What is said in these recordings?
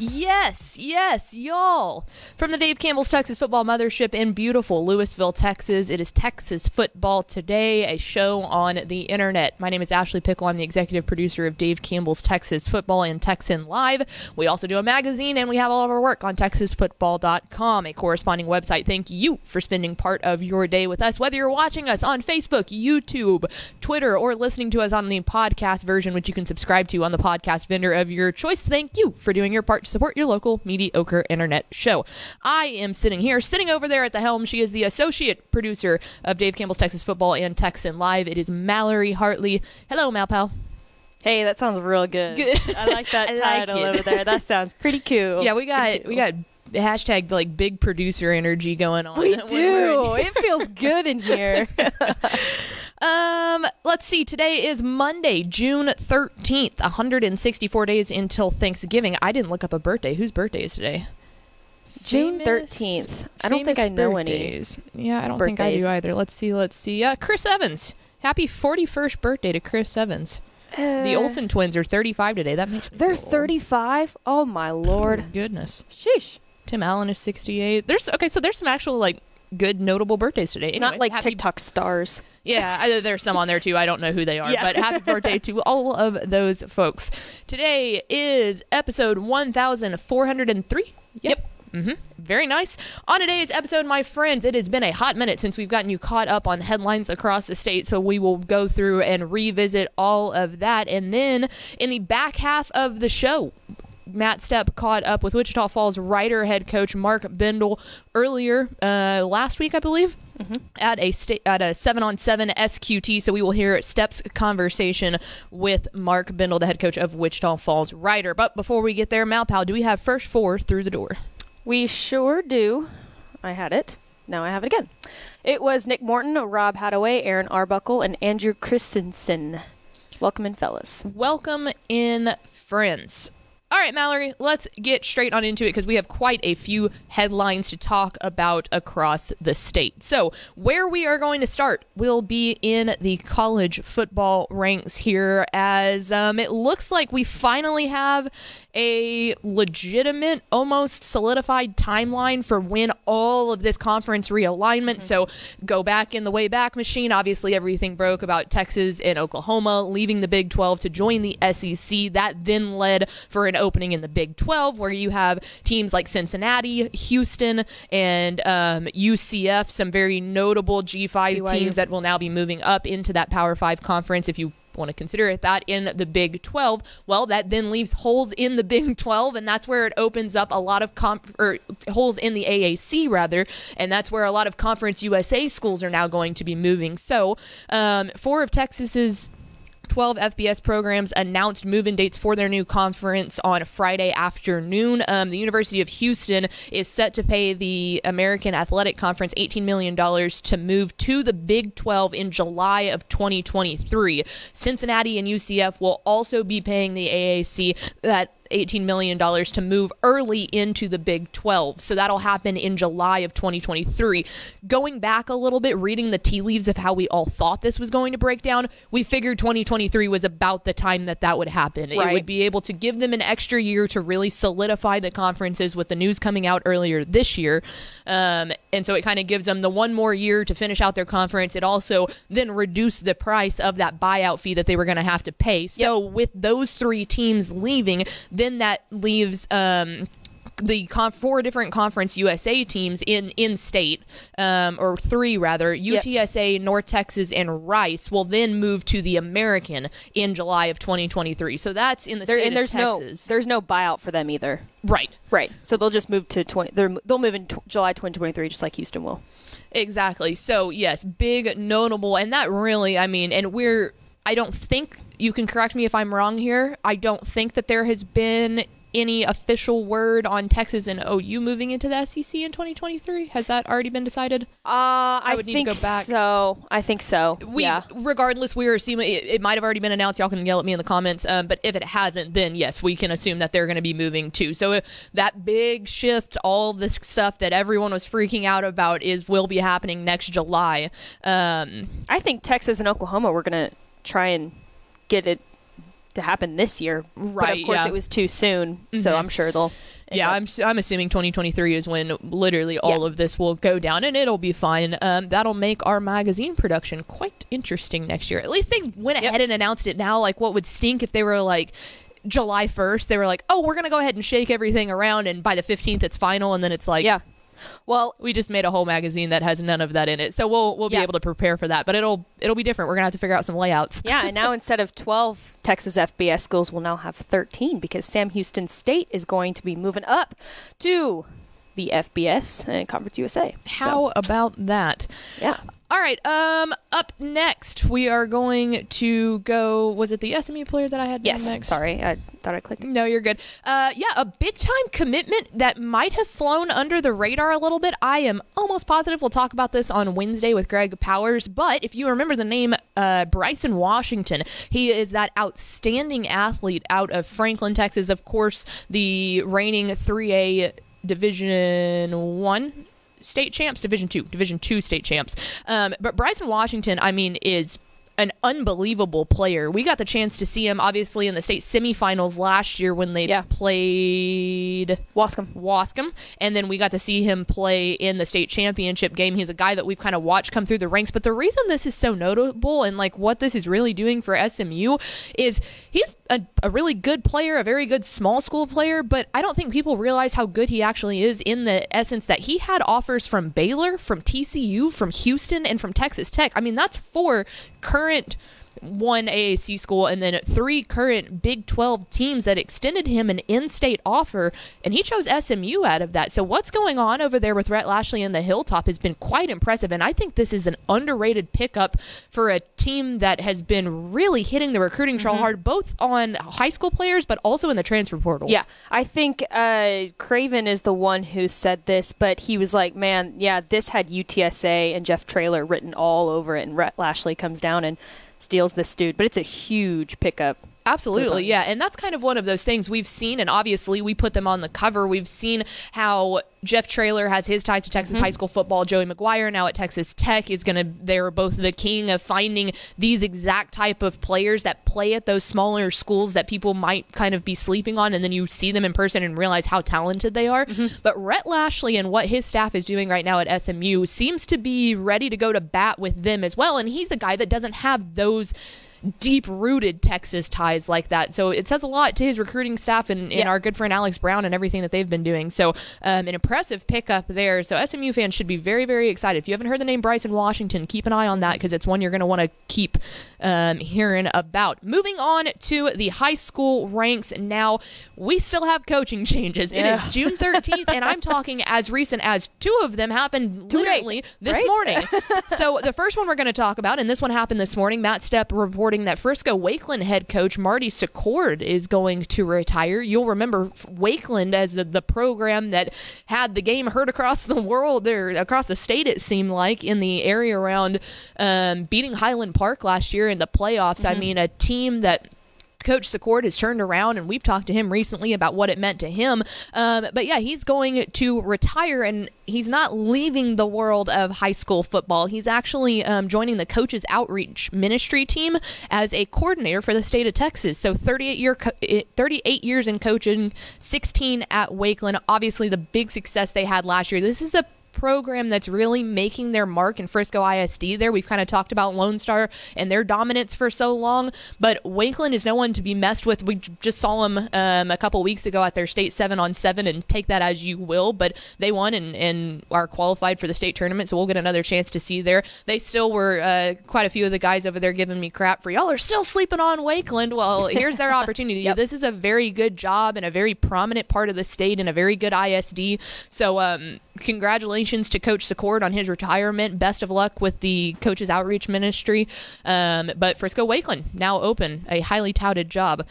Yes, yes, y'all. From the Dave Campbell's Texas Football Mothership in beautiful Lewisville, Texas, it is Texas Football Today, a show on the internet. My name is Ashley Pickle. I'm the executive producer of Dave Campbell's Texas Football and Texan Live. We also do a magazine and we have all of our work on TexasFootball.com, a corresponding website. Thank you for spending part of your day with us, whether you're watching us on Facebook, YouTube, Twitter, or listening to us on the podcast version, which you can subscribe to on the podcast vendor of your choice. Thank you for doing your part support your local mediocre internet show. I am sitting here, sitting over there at the helm. She is the associate producer of Dave Campbell's Texas Football and Texan Live. It is Mallory Hartley. Hello, Malpal. Hey, that sounds real good. Good. I like that I title it. over there. That sounds pretty cool. Yeah, we got Pretty we got hashtag like big producer energy going on. We when we're in do. it feels good in here. Um, let's see. Today is Monday, June 13th, 164 days until Thanksgiving. I didn't look up a birthday. Whose birthday is today? June 13th. I don't think I know birthdays. Yeah, I don't think I do either. Let's see. Let's see. Uh, Chris Evans. Happy 41st birthday to Chris Evans. any. The Olsen twins are 35 today. That makes Uh, They're 35. Oh my lord. Goodness. Sheesh. Tim Allen is 68. There's okay, so there's some actual like good notable birthdays today. Anyway, Not like happy TikTok stars. Yeah, I, there's some on there too. I don't know who they are, Yeah. but happy birthday to all of those folks. Today is episode 1403. Yep. Mm-hmm. Very nice. On today's episode, my friends, it has been a hot minute since we've gotten you caught up on headlines across the state, so we will go through and revisit all of that. And then in the back half of the show, Matt Stepp caught up with Wichita Falls Rider head coach Mark Bindel earlier uh, last week, I believe. At a sta- at a seven on seven SQT, so we will hear Stepp's conversation with Mark Bindel, the head coach of Wichita Falls Rider. But before we get there, Malpal, do we have first four through the door? We sure do. I had it. Now I have it again. It was Nick Morton, Rob Hadaway, Aaron Arbuckle, and Andrew Christensen. Welcome in, fellas. Welcome in, friends. All right, Mallory, let's get straight on into it because we have quite a few headlines to talk about across the state. So, where we are going to start will be in the college football ranks here, as um, it looks like we finally have a legitimate, almost solidified timeline for when all of this conference realignment. So, go back in the way back machine. Obviously, everything broke about Texas and Oklahoma leaving the Big 12 to join the SEC. That then led for an opening in the Big 12, where you have teams like Cincinnati, Houston, and um, UCF, some very notable G5 BYU. teams that will now be moving up into that Power 5 conference if you want to consider it that in the Big 12. Well, that then leaves holes in the Big 12, and that's where it opens up a lot of comp or holes in the AAC rather, and that's where a lot of Conference USA schools are now going to be moving. So, um, four of Texas's 12 FBS programs announced move-in dates for their new conference on Friday afternoon. Um, the University of Houston is set to pay the American Athletic Conference $18 million to move to the Big 12 in July of 2023. Cincinnati and UCF will also be paying the AAC that $18 million to move early into the Big 12. So that'll happen in July of 2023. Going back a little bit, reading the tea leaves of how we all thought this was going to break down, we figured 2023 was about the time that that would happen. It would be able to give them an extra year to really solidify the conferences with the news coming out earlier this year. Um, and so it kind of gives them the one more year to finish out their conference. It also then reduced the price of that buyout fee that they were going to have to pay. So with those three teams leaving, then that leaves um, the con- four different Conference USA teams in in state, um, or three rather, Yep. UTSA, North Texas, and Rice will then move to the American in July of 2023. So that's in the There, state and there's of no Texas, there's no buyout for them either. right? Right. So they'll just move to 20 they're, they'll move in t- July 2023 just like Houston will. Exactly. So yes, big notable, and that really, I mean, and we're. I don't think you can correct me if I'm wrong here. I don't think that there has been any official word on Texas and OU moving into the SEC in 2023. Has that already been decided? Uh, I, would need to think go back. so. I think so. We, yeah. regardless, we are assuming it, it might have already been announced. Y'all can yell at me in the comments. Um, but if it hasn't, then yes, we can assume that they're going to be moving too. So uh, that big shift, all this stuff that everyone was freaking out about, is will be happening next July. Um, I think Texas and Oklahoma were going to try and get it to happen this year. But Right, of course, yeah. it was too soon. So Mhm. I'm sure they'll. yeah, I'm I'm assuming 2023 is when literally all Yeah. of this will go down, and it'll be fine. Um, that'll make our magazine production quite interesting next year. At least they went Yep. ahead and announced it now. Like, what would stink if they were like. July 1st, they were like, "Oh, we're gonna go ahead and shake everything around, and by the 15th, it's final." And then it's like, yeah. Well, we just made a whole magazine that has none of that in it, so we'll we'll be able to prepare for that. But it'll it'll be different. We're gonna have to figure out some layouts. yeah, and now instead of 12 Texas FBS schools, we'll now have 13 because Sam Houston State is going to be moving up to the FBS and Conference USA. So, How about that? yeah. All right. Um, up next, we are going to go. Was it the SMU player that I had? Yes. Next? Sorry, I thought I clicked. No, you're good. Uh, yeah, a big time commitment that might have flown under the radar a little bit. I am almost positive we'll talk about this on Wednesday with Greg Powers. But if you remember the name uh, Bryson Washington, he is that outstanding athlete out of Franklin, Texas. Of course, the reigning 3A Division One state champs, Division Two, Division Two state champs. Um, but Bryson Washington, I mean, is an unbelievable player. We got the chance to see him obviously in the state semifinals last year when they Yeah. played Waskom. Waskom, and then we got to see him play in the state championship game. He's a guy that we've kind of watched come through the ranks. But the reason this is so notable and like what this is really doing for SMU is he's a, a really good player, a very good small school player. But I don't think people realize how good he actually is in the essence that he had offers from Baylor, from TCU, from Houston, and from Texas Tech. I mean, that's four current current one AAC school and then three current Big 12 teams that extended him an in-state offer and he chose SMU out of that. So what's going on over there with Rhett Lashlee and the Hilltop has been quite impressive and I think this is an underrated pickup for a team that has been really hitting the recruiting trail hard both on high school players but also in the transfer portal. Yeah, I think uh, Craven is the one who said this, but he was like, "Man, yeah, this had UTSA and Jeff Traylor written all over it." And Rhett Lashlee comes down and steals this dude, but it's a huge pickup. Absolutely, yeah. And that's kind of one of those things we've seen, and obviously we put them on the cover. We've seen how Jeff Traylor has his ties to Texas Mm-hmm. high school football. Joey McGuire now at Texas Tech is going to, they're both the king of finding these exact type of players that play at those smaller schools that people might kind of be sleeping on, and then you see them in person and realize how talented they are. Mm-hmm. But Rhett Lashlee and what his staff is doing right now at SMU seems to be ready to go to bat with them as well. And he's a guy that doesn't have those deep rooted Texas ties like that. So it says a lot to his recruiting staff and, and Yeah. our good friend Alex Brown and everything that they've been doing. So um, an impressive pickup there. So SMU fans should be very, very excited. If you haven't heard the name Bryson Washington, keep an eye on that because it's one you're going to want to keep um, hearing about. Moving on to the high school ranks now, we still have coaching changes. It is June 13th, and I'm talking as recent as two of them happened literally this right? morning. so the first one we're going to talk about, and this one happened this morning. Matt Stepp reporting that Frisco Wakeland head coach Marty Secord is going to retire. You'll remember Wakeland as the, the program that had the game heard across the world or across the state. It seemed like in the area around um, beating Highland Park last year in the playoffs. I mean, a team that. Coach Secord has turned around, and we've talked to him recently about what it meant to him. Um, but yeah, he's going to retire, and he's not leaving the world of high school football. He's actually um, joining the coaches outreach ministry team as a coordinator for the state of Texas. So 38 year, eh, 38 years in coaching, 16 at Wakeland. Obviously, the big success they had last year. This is a program that's really making their mark in Frisco ISD there. We've kind of talked about Lone Star and their dominance for so long, but Wakeland is no one to be messed with. We just saw them um, a couple weeks ago at their state seven on seven, and take that as you will, but they won and, and are qualified for the state tournament, so we'll get another chance to see there. They still were uh, quite a few of the guys over there giving me crap for y'all are still sleeping on Wakeland. Well, here's their opportunity. Yep. This is a very good job and a very prominent part of the state and a very good ISD. So, um, congratulations to Coach Secord on his retirement. Best of luck with the coaches outreach ministry. Um, but Frisco Wakeland now open, a highly touted job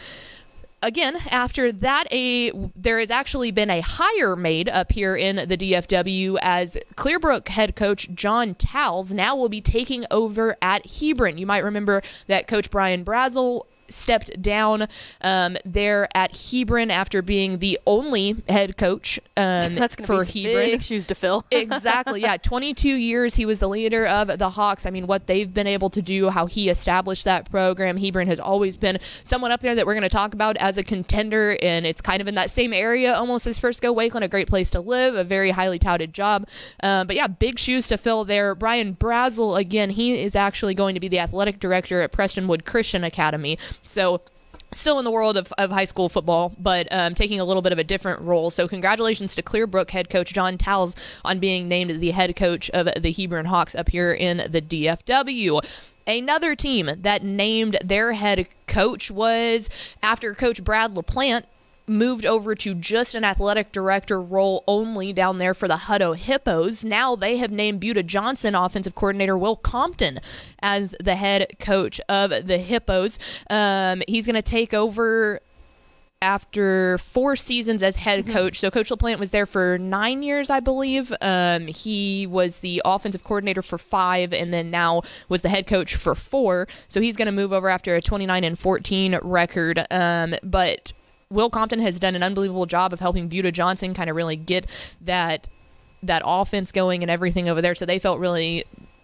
again after that a there has actually been a hire made up here in the dfw as clearbrook head coach john towles now will be taking over at hebron you might remember that coach brian brazel stepped down um, there at Hebron after being the only head coach um, That's going to for be Hebron big shoes to fill. exactly. Yeah, 22 years he was the leader of the Hawks. I mean, what they've been able to do, how he established that program. Hebron has always been someone up there that we're going to talk about as a contender, and it's kind of in that same area almost as Frisco Wakeland. A great place to live, a very highly touted job. Um, but yeah, big shoes to fill there. Brian Brazel, again, he is actually going to be the athletic director at Prestonwood Christian Academy. So still in the world of, of high school football, but um, taking a little bit of a different role. So, congratulations to Clearbrook head coach John Towles on being named the head coach of the Hebron Hawks up here in the DFW. Another team that named their head coach was after Coach Brad LaPlante moved over to just an athletic director role only down there for the Hutto Hippos. Now they have named Buda Johnson, offensive coordinator Will Compton, as the head coach of the Hippos. Um, he's going to take over after four seasons as head coach. So Coach LaPlante was there for nine years, I believe. Um, he was the offensive coordinator for five, and then now was the head coach for four. So he's going to move over after a 29 and 14 record. Um, but Will Compton has done an unbelievable job of helping Buda Johnson kind of really get that that offense going and everything over there. So they felt really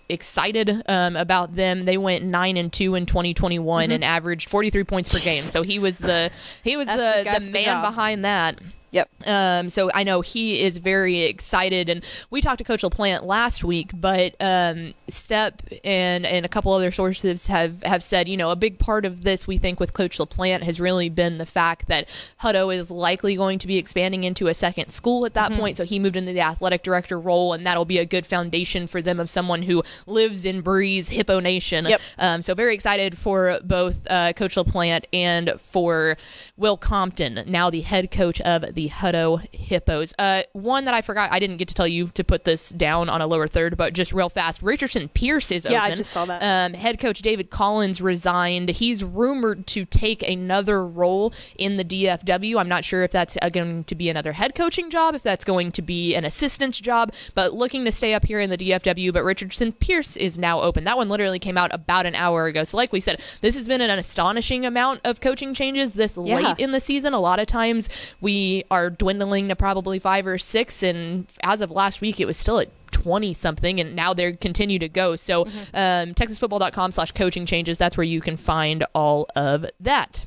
excited um, about them. They went nine and two in 2021 and averaged 43 points per game. So he was the he was That's the the the, for the man behind that. Yep. Um, so I know he is very excited, and we talked to Coach LaPlante last week, but um, Stepp and and a couple other sources have have said, you know, a big part of this we think with Coach LaPlante has really been the fact that Hutto is likely going to be expanding into a second school at that Mm-hmm. point. So he moved into the athletic director role, and that'll be a good foundation for them of someone who lives and breathes Hippo Nation. Yep. Um, so very excited for both uh, Coach LaPlante and for Will Compton, now the head coach of the Hutto Hippos. Uh, one that I forgot, I didn't get to tell you to put this down on a lower third, but just real fast, Richardson Pierce is Yeah, I just saw that. Um, head coach David Collins resigned. He's rumored to take another role in the DFW. I'm not sure if that's uh, going to be another head coaching job, if that's going to be an assistant's job, but looking to stay up here in the DFW. But Richardson Pierce is now open. That one literally came out about an hour ago. So, like we said, this has been an astonishing amount of coaching changes this Yeah. late in the season. A lot of times we are dwindling to probably five or six, and as of last week, it was still at 20 something and now they're continue to go so um, texasfootball.com slash coaching changes that's where you can find all of that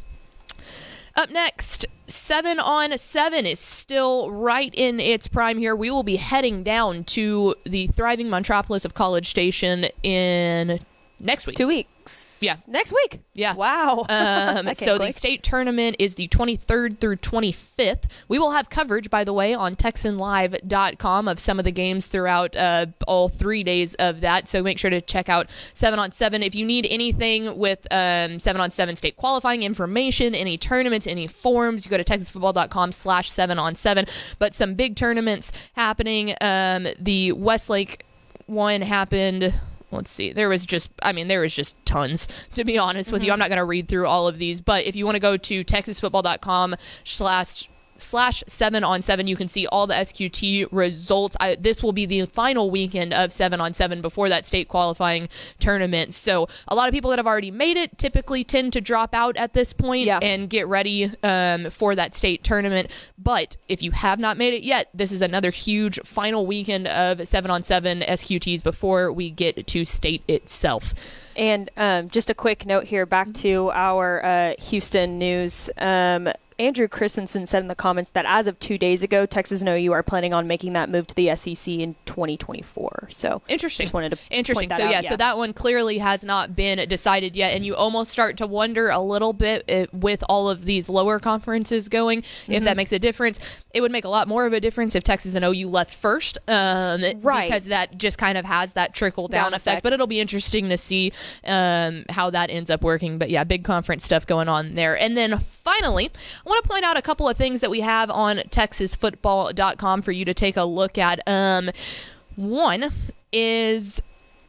up next, seven on seven is still right in its prime here. We will be heading down to the thriving metropolis of College Station in next week. Two weeks. Yeah. Next week. Yeah. Wow. Um, so the state tournament is the 23rd through 25th. We will have coverage, by the way, on TexanLive.com of some of the games throughout uh, all three days of that. So make sure to check out 7 on 7. If you need anything with um, 7 on 7 state qualifying information, any tournaments, any forms, you go to TexasFootball.com slash 7 on 7. But some big tournaments happening. Um, the Westlake one happened let's see. There was just i mean there was just tons to be honest with you. Mm-hmm. I'm not going to read through all of these but if you want to go to texasfootball.com slash slash seven on seven. You can see all the sqt results. I, this will be the final weekend of seven on seven before that state qualifying tournament. So a lot of people that have already made it typically tend to drop out at this point Yeah. and get ready um, for that state tournament. But if you have not made it yet this is another huge final weekend of seven on seven sqts before we get to state itself. And um, just a quick note here back to our uh, Houston news. Um, Andrew Christensen said in the comments that as of two days ago, Texas and OU are planning on making that move to the SEC in 2024. So interesting. Just wanted to interesting. so yeah, yeah, so that one clearly has not been decided yet, and you almost start to wonder a little bit if, with all of these lower conferences going mm-hmm. if that mm-hmm. makes a difference. It would make a lot more of a difference if Texas and OU left first, um, right? Because that just kind of has that trickle down, down effect. effect. But it'll be interesting to see um, how that ends up working. But yeah, big conference stuff going on there. And then finally, I want to point out a couple of things that we have on TexasFootball.com for you to take a look at. Um, one is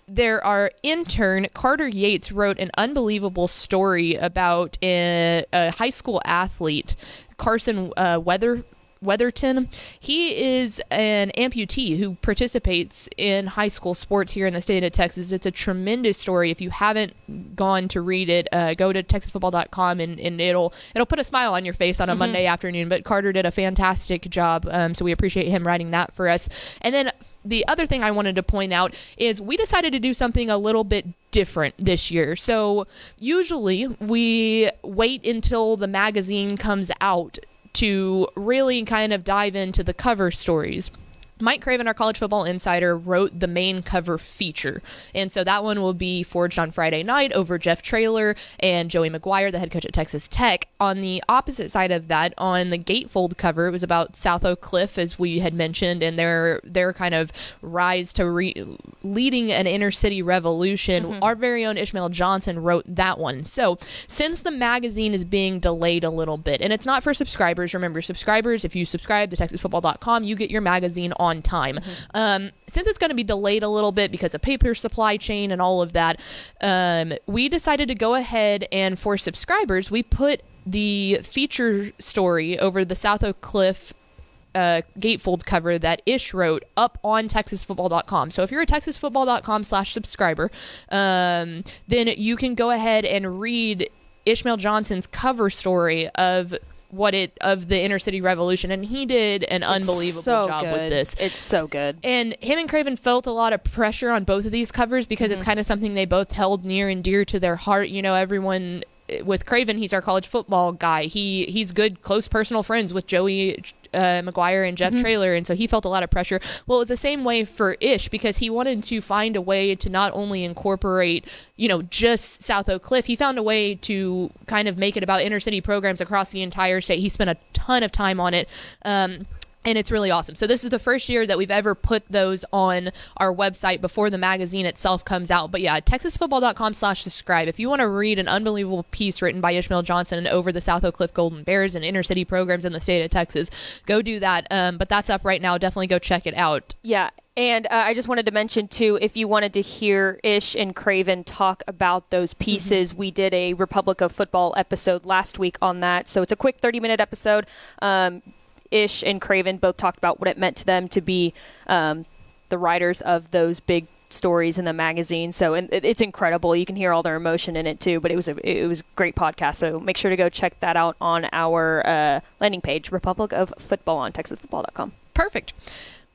there our intern Carter Yates wrote an unbelievable story about a, a high school athlete Carson uh, Weather Weatherton. He is an amputee who participates in high school sports here in the state of Texas. It's a tremendous story. If you haven't gone to read it, uh, go to texasfootball.com and, and it'll it'll put a smile on your face on a mm-hmm. Monday afternoon. But Carter did a fantastic job, um, so we appreciate him writing that for us. And then the other thing I wanted to point out is we decided to do something a little bit different this year. So usually we wait until the magazine comes out to really kind of dive into the cover stories. Mike Craven, our college football insider, wrote the main cover feature. And so that one will be forged on Friday night over Jeff Traylor and Joey McGuire, the head coach at Texas Tech. On the opposite side of that, on the gatefold cover, it was about South Oak Cliff, as we had mentioned, and their their kind of rise to re- leading an inner city revolution. Mm-hmm. Our very own Ishmael Johnson wrote that one. So since the magazine is being delayed a little bit, and it's not for subscribers, remember, subscribers, if you subscribe to TexasFootball.com, you get your magazine on on time. Mm-hmm. Um, since it's going to be delayed a little bit because of paper supply chain and all of that, um, we decided to go ahead and for subscribers, we put the feature story over the South Oak Cliff uh, gatefold cover that Ish wrote up on TexasFootball.com. So if you're a TexasFootball.com slash subscriber, um, then you can go ahead and read Ishmael Johnson's cover story of what it of the inner city revolution and he did an it's unbelievable so job good. with this it's so good and him and craven felt a lot of pressure on both of these covers because mm-hmm. it's kind of something they both held near and dear to their heart you know everyone with Craven, he's our college football guy. He he's good, close personal friends with Joey uh, McGuire and Jeff mm-hmm. Traylor, and so he felt a lot of pressure. Well, it's the same way for Ish because he wanted to find a way to not only incorporate, you know, just South Oak Cliff. He found a way to kind of make it about inner city programs across the entire state. He spent a ton of time on it. Um, and it's really awesome. So this is the first year that we've ever put those on our website before the magazine itself comes out. But yeah, texasfootball.com slash subscribe. If you want to read an unbelievable piece written by Ishmael Johnson and over the South Oak Cliff Golden Bears and inner city programs in the state of Texas, go do that. Um, but that's up right now. Definitely go check it out. Yeah. And uh, I just wanted to mention too, if you wanted to hear Ish and Craven talk about those mm-hmm. pieces, mm-hmm. we did a Republic of Football episode last week on that. So it's a quick 30 minute episode. Um, Ish and Craven both talked about what it meant to them to be um, the writers of those big stories in the magazine. So and it's incredible. You can hear all their emotion in it too. But it was a it was a great podcast. So make sure to go check that out on our uh, landing page, Republic of Football on TexasFootball.com. Perfect.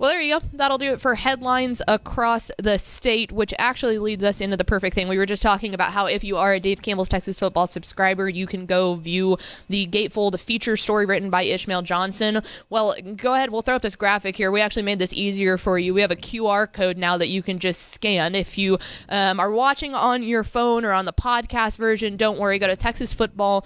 Well, there you go. That'll do it for headlines across the state, which actually leads us into the perfect thing. We were just talking about how if you are a Dave Campbell's Texas Football subscriber, you can go view the Gatefold feature story written by Ishmael Johnson. Well, go ahead. We'll throw up this graphic here. We actually made this easier for you. We have a QR code now that you can just scan. If you um, are watching on your phone or on the podcast version, don't worry. Go to Texas Football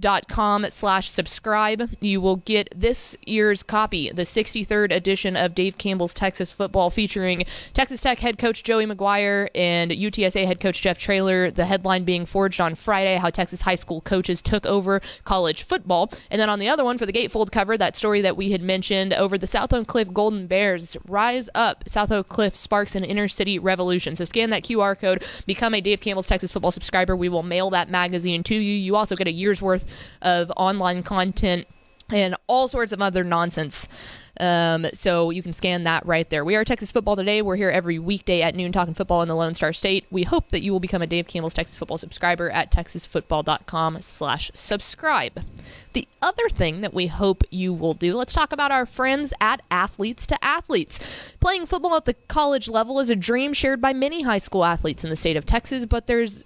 dot com slash subscribe. You will get this year's copy the 63rd edition of dave campbell's texas football featuring texas tech head coach joey mcguire and utsa head coach jeff traylor. The headline being forged on friday how texas high school coaches took over college football. And then on the other one for the gatefold cover that story that we had mentioned over the south oak cliff golden bears rise up. South oak cliff sparks an inner city revolution. So scan that qr code become a dave campbell's texas football subscriber. We will mail that magazine to you. You also get a year's worth of online content and all sorts of other nonsense. Um, so you can scan that right there. We are Texas Football Today. We're here every weekday at noon talking football in the Lone Star State. We hope that you will become a Dave Campbell's Texas Football subscriber at texasfootball.com slash subscribe. The other thing that we hope you will do, let's talk about our friends at Athletes to Athletes. Playing football at the college level is a dream shared by many high school athletes in the state of Texas, but there's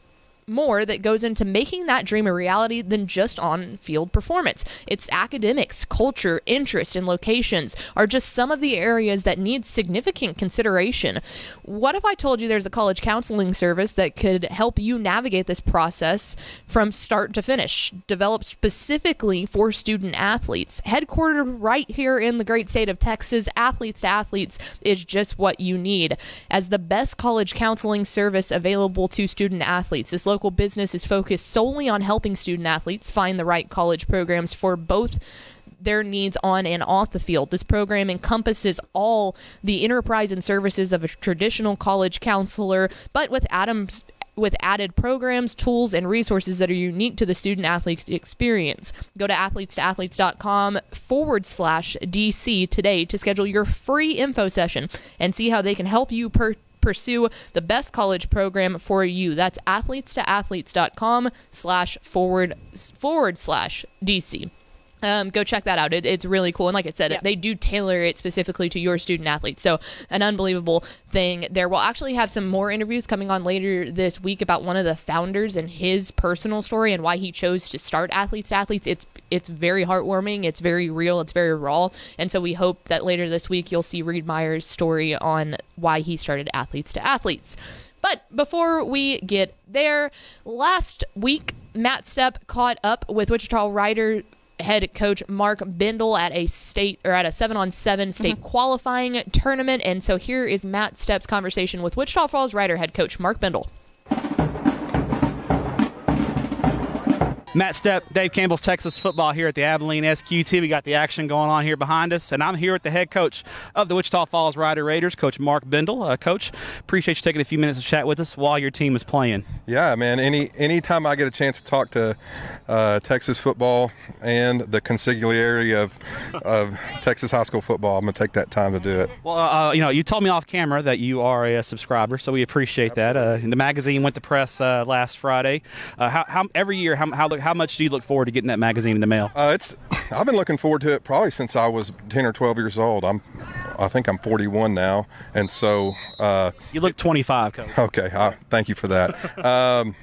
more that goes into making that dream a reality than just on field performance. It's academics, culture, interest, and locations are just some of the areas that need significant consideration. What if I told you there's a college counseling service that could help you navigate this process from start to finish, developed specifically for student athletes? Headquartered right here in the great state of Texas, Athletes to Athletes is just what you need. As the best college counseling service available to student athletes, this local business is focused solely on helping student athletes find the right college programs for both their needs on and off the field. This program encompasses all the enterprise and services of a traditional college counselor, but with Adams with added programs, tools, and resources that are unique to the student athlete experience. Go to athletestoathletes.com forward slash DC today to schedule your free info session and see how they can help you pursue the best college program for you. That's athletestoathletes.com slash forward forward slash DC. Um, go check that out. It, it's really cool. And like I said, Yeah. they do tailor it specifically to your student athletes. So, an unbelievable thing there. We'll actually have some more interviews coming on later this week about one of the founders and his personal story and why he chose to start Athletes to Athletes. It's it's very heartwarming. It's very real. It's very raw. And so we hope that later this week you'll see Reed Meyer's story on why he started Athletes to Athletes. But before we get there, last week Matt Stepp caught up with Wichita Rider head coach Mark Bindel at a state or at a seven on seven state mm-hmm. qualifying tournament. And so here is Matt Stepp's conversation with Wichita Falls Rider head coach Mark Bindel. Matt Stepp, Dave Campbell's Texas football here at the Abilene SQT. We got the action going on here behind us, and I'm here with the head coach of the Wichita Falls Rider Raiders, Coach Mark Bindel. Uh, coach, appreciate you taking a few minutes to chat with us while your team is playing. Yeah, man. Any anytime I get a chance to talk to uh, Texas football and the consigliere of of Texas high school football, I'm gonna take that time to do it. Well, uh, you know, you told me off camera that you are a subscriber, so we appreciate that. Uh, the magazine went to press uh, last Friday. Uh, how, how every year, how, how how much do you look forward to getting that magazine in the mail? Uh, it's I've been looking forward to it probably since I was 10 or 12 years old. I'm I think I'm 41 now, and so uh, You look 25, coach. Okay, I, thank you for that. Um,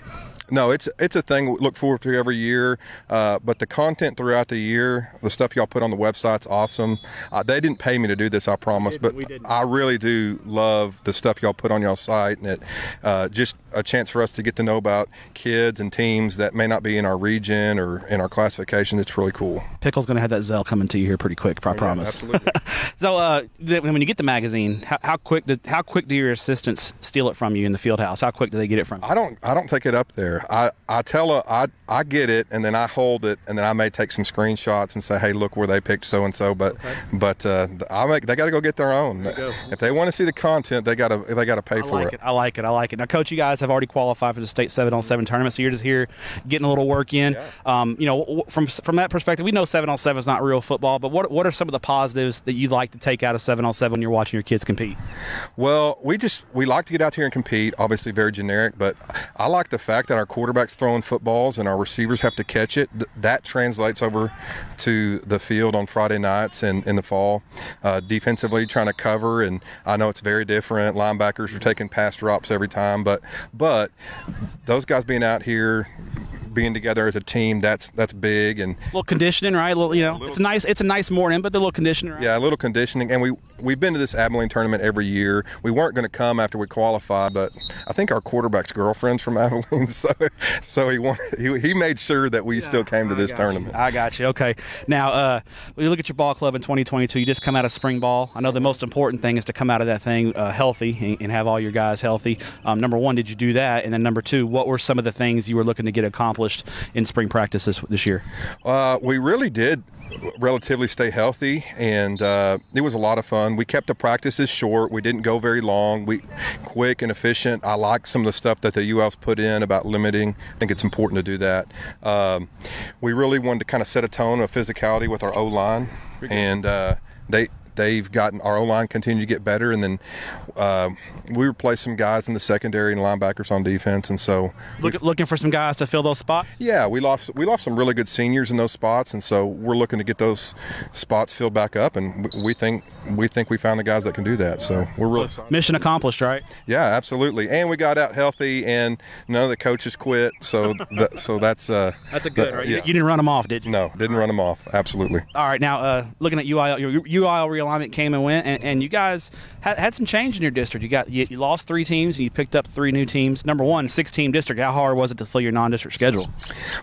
no, it's it's a thing we look forward to every year. Uh, but the content throughout the year, the stuff y'all put on the website's awesome. Uh, they didn't pay me to do this, I promise, but. I really do love the stuff y'all put on y'all site, and it uh, just a chance for us to get to know about kids and teams that may not be in our region or in our classification. It's really cool. Pickle's going to have that Zelle coming to you here pretty quick, I promise. Absolutely. So, uh, when you get the magazine, how, how quick do, how quick do your assistants steal it from you in the field house? How quick do they get it from you? I don't I don't take it up there. I I tell a, I I get it and then I hold it and then I may take some screenshots and say hey look where they picked so and so but but uh, I make they got to go get their own. If they want to see the content they got to they got to pay I for like it. it. I like it. I like it. Now, coach, you guys have already qualified for the state seven on seven tournament, so you're just here getting a little work in. Um, you know, from from that perspective, we know seven on seven is not real football, but what what are some of the positives that you'd like to take out of seven on seven when you're watching your kids compete? Well, we just we like to get out here and compete. Obviously, very generic, but I like the fact that our quarterbacks throwing footballs and our receivers have to catch it. Th- that translates over to the field on Friday nights and in the fall. Uh, defensively, trying to cover, and I know it's very different. Linebackers are taking pass drops every time, but but those guys being out here. Being together as a team, that's that's big, and A little conditioning, right? A little, you know, it's nice. It's a nice morning, but the little conditioning. Right? Yeah, a little conditioning, and we we've been to this Abilene tournament every year. We weren't going to come after we qualified, but I think our quarterback's girlfriend's from Abilene, so so he wanted, he, he made sure that we still came to I this got you. tournament. I got you. Okay. Now, uh, when you look at your ball club in 2022, you just come out of spring ball. I know the most important thing is to come out of that thing uh, healthy and, and have all your guys healthy. Um, number one, did you do that? And then number two, what were some of the things you were looking to get accomplished in spring practice this, this year? Uh, we really did relatively stay healthy, and uh, it was a lot of fun. We kept the practices short. We didn't go very long. We quick and efficient. I like some of the stuff that the UIL's put in about limiting. I think it's important to do that. Um, we really wanted to kind of set a tone of physicality with our O line, and uh, they they've gotten our O line continue to get better, and then uh, we replaced some guys in the secondary and linebackers on defense, and so Look, looking for some guys to fill those spots. yeah, we lost we lost some really good seniors in those spots, and so we're looking to get those spots filled back up, and we think we think we found the guys that can do that. So we're really excited. Mission accomplished, right? Yeah, absolutely, and we got out healthy, and none of the coaches quit. So that, so that's uh, That's a good, that- right? You- yeah. You didn't run them off, did you? no, didn't run them off. Absolutely. All right, now uh, looking at UIL, your UIL realignment came and went, and, and you guys had, had some change in your district. You got you, you lost three teams, and you picked up three new teams. Number one, six-team district. How hard was it to fill your non-district schedule?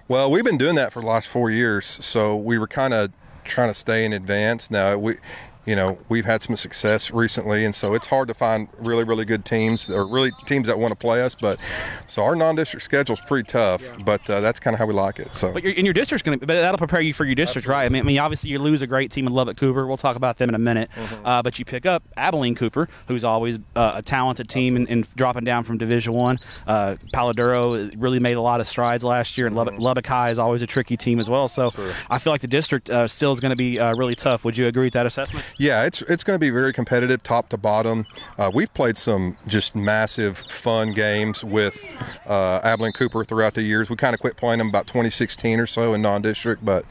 Well, we've been doing that for the last four years, so we were kind of trying to stay in advance. Now we, you know, we've had some success recently, and so it's hard to find really, really good teams or really teams that want to play us. But so our non-district schedule is pretty tough, but uh, that's kind of how we like it. So But your, in your district's going to, but that'll prepare you for your district, right? I mean, I mean, obviously you lose a great team in Lubbock Cooper. We'll talk about them in a minute. Mm-hmm. Uh, but you pick up Abilene Cooper, who's always uh, a talented team and, and dropping down from Division One. Uh, Palo Duro really made a lot of strides last year, and Lubbock, Mm-hmm. Lubbock High is always a tricky team as well. So I feel like the district uh, still is going to be uh, really tough. Would you agree with that assessment? Yeah, it's it's going to be very competitive, top to bottom. Uh, we've played some just massive, fun games with uh, Abilene Cooper throughout the years. We kind of quit playing them about 2016 or so in non-district, but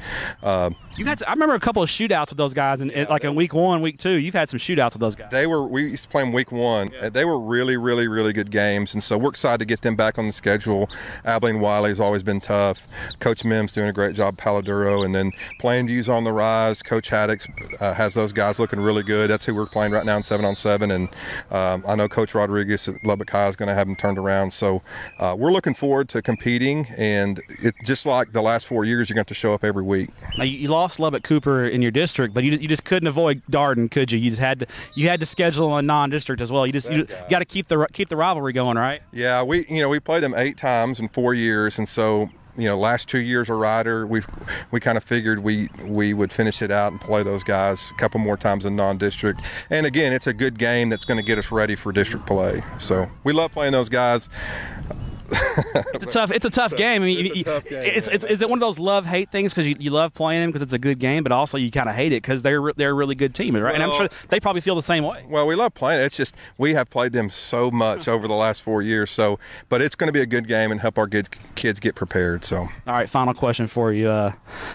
uh, You had, to, I remember a couple of shootouts with those guys, and like in week one, week two, you've had some shootouts with those guys. they were we used to play them week one. and They were really, really, really good games, and so we're excited to get them back on the schedule. Abilene Wiley's always been tough. Coach Mims doing a great job, Palo Duro, and then Plainview's on the rise. Coach Haddix uh, has those guys looking really good. That's who we're playing right now in seven on seven, and um, I know Coach Rodriguez at Lubbock High is going to have them turned around. So uh, we're looking forward to competing, and it just like the last four years, you're going to have to show up every week. Now you, you lost Lubbock Cooper in your district, but you, you just couldn't avoid Darden, could you? You just had to you had to schedule a non-district as well. You just you, got to keep the keep the rivalry going, right? Yeah, we you know we played them eight times in four years, and so you know last two years of Rider, we've we kind of figured we we would finish it out and play those guys a couple more times in non-district. And again, it's a good game that's going to get us ready for district play. So we love playing those guys. It's a tough it's a tough game. I mean, It's you- tough game, it's, it's, is it one of those love hate things because you, you love playing them because it's a good game, but also you kind of hate it because they're re- they're a really good team, right? and I'm sure they probably feel the same way. Well, we love playing. it. It's just we have played them so much over the last four years. So, but it's going to be a good game and help our good kids get prepared. So. All right, final question for you. Uh,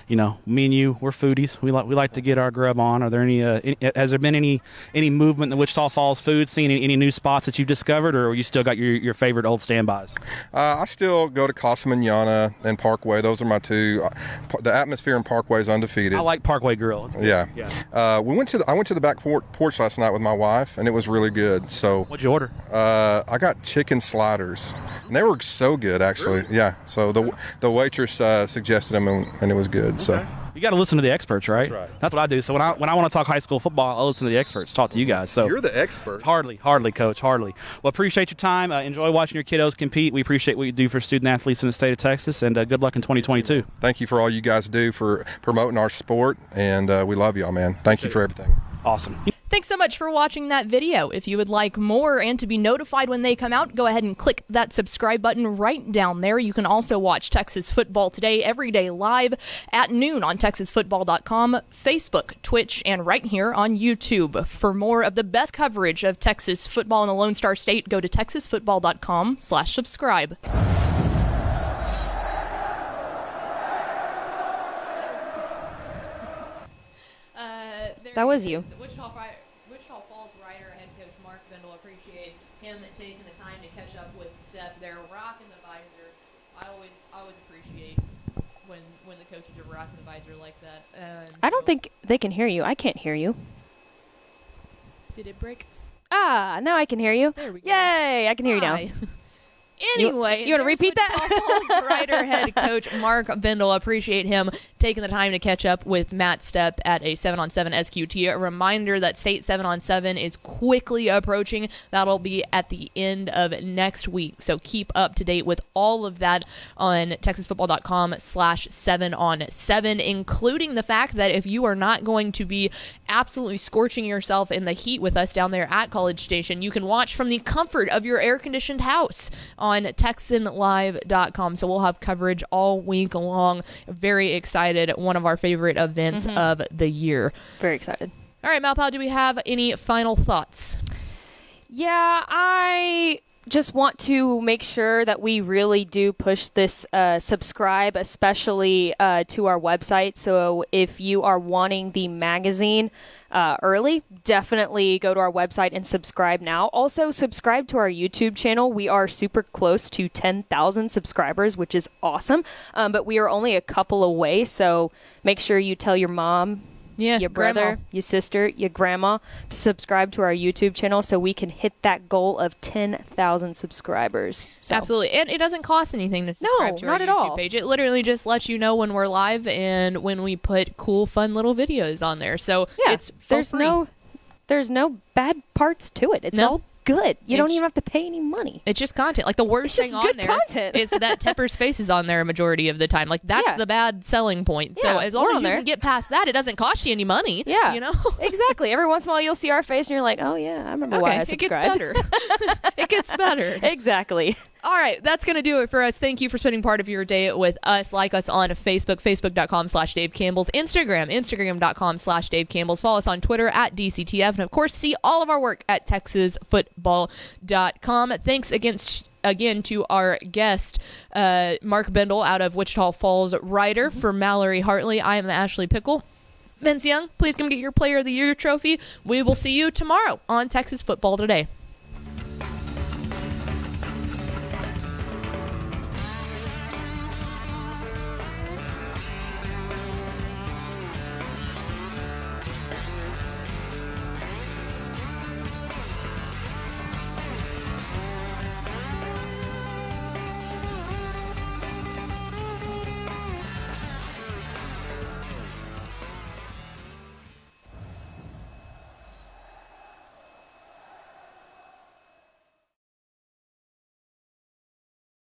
you know, me and you, we're foodies. We like we like to get our grub on. Are there any? Uh, any has there been any any movement in the Wichita Falls food scene? Any, any new spots that you've discovered, or you still got your your favorite old standbys? Uh, I still go to Casa Manana and Parkway. Those are my two. Uh, the atmosphere in Parkway is undefeated. I like Parkway Grill. Yeah. Yeah. Uh, we went to the, I went to the back por- porch last night with my wife, and it was really good. So What'd you order? uh, I got chicken sliders, and they were so good actually. Yeah. So the the waitress uh, suggested them, and, and it was good. So You got to listen to the experts, right? right. That's what I do. So when I when I want to talk high school football, I'll listen to the experts, talk to you guys. So you're the expert. Hardly, hardly, coach, hardly. Well, appreciate your time. Uh, enjoy watching your kiddos compete. We appreciate what you do for student athletes in the state of Texas, and uh, good luck in 2022. Thank you for all you guys do for promoting our sport, and uh, we love y'all, man. Thank you for everything. Awesome. Thanks so much for watching that video. If you would like more and to be notified when they come out, go ahead and click that subscribe button right down there. You can also watch Texas Football Today every day live at noon on texasfootball.com, Facebook, Twitch, and right here on YouTube. For more of the best coverage of Texas football in the Lone Star State, go to texasfootball.com slash subscribe. That was you. Wichita, Fri- Wichita Falls Rider head coach Mark Bindel appreciate him taking the time to catch up with Stepp there, rocking the visor. I always I always appreciate when when the coaches are rocking the visor like that. And I don't think they can hear you. I can't hear you. did it break. Ah, now I can hear you. There we go. Yay! I can hear you now. Anyway, you wanna repeat that? Wichita Falls Rider head coach Mark Bindel. Appreciate him taking the time to catch up with Matt Stepp at a seven on seven SQT. A reminder that state seven on seven is quickly approaching. That'll be at the end of next week. So keep up to date with all of that on TexasFootball.com slash seven on seven, including the fact that if you are not going to be absolutely scorching yourself in the heat with us down there at College Station, you can watch from the comfort of your air conditioned house on TexanLive.com. So we'll have coverage all week long. Very excited. One of our favorite events mm-hmm. of the year. Very excited. All right, Malpal, do we have any final thoughts? Yeah, I just want to make sure that we really do push this uh, subscribe, especially uh, to our website. So if you are wanting the magazine uh, early, definitely go to our website and subscribe now. Also, subscribe to our YouTube channel. We are super close to 10,000 subscribers, which is awesome. Um, but we are only a couple away. So make sure you tell your mom, Yeah, your brother, Grandma. your sister, your grandma to subscribe to our YouTube channel so we can hit that goal of 10,000 subscribers. So, Absolutely. And it doesn't cost anything to subscribe No, to our not at YouTube all. page. It literally just lets you know when we're live and when we put cool, fun little videos on there. So Yeah, it's for there's free. no there's no bad parts to it. It's No. all good. You don't even have to pay any money. It's just content. Like the worst It's thing on there content. is that Tepper's face is on there a majority of the time. Like that's Yeah. the bad selling point. So as long as you there. can get past that, it doesn't cost you any money. Yeah. You know? exactly. Every once in a while you'll see our face and you're like, "Oh yeah, I remember why I subscribed. it gets subscribed." better. it gets better. exactly. All right, that's going to do it for us. Thank you for spending part of your day with us. Like us on Facebook, facebook.com slash Dave Campbell's, Instagram, instagram.com slash Dave Campbell's. Follow us on Twitter at DCTF. And of course, see all of our work at texasfootball.com. Thanks against again to our guest, uh, Mark Bindel out of Wichita Falls, Rider for Mallory Hartley. I am Ashley Pickle. Vince Young, please come get your Player of the Year trophy. We will see you tomorrow on Texas Football Today.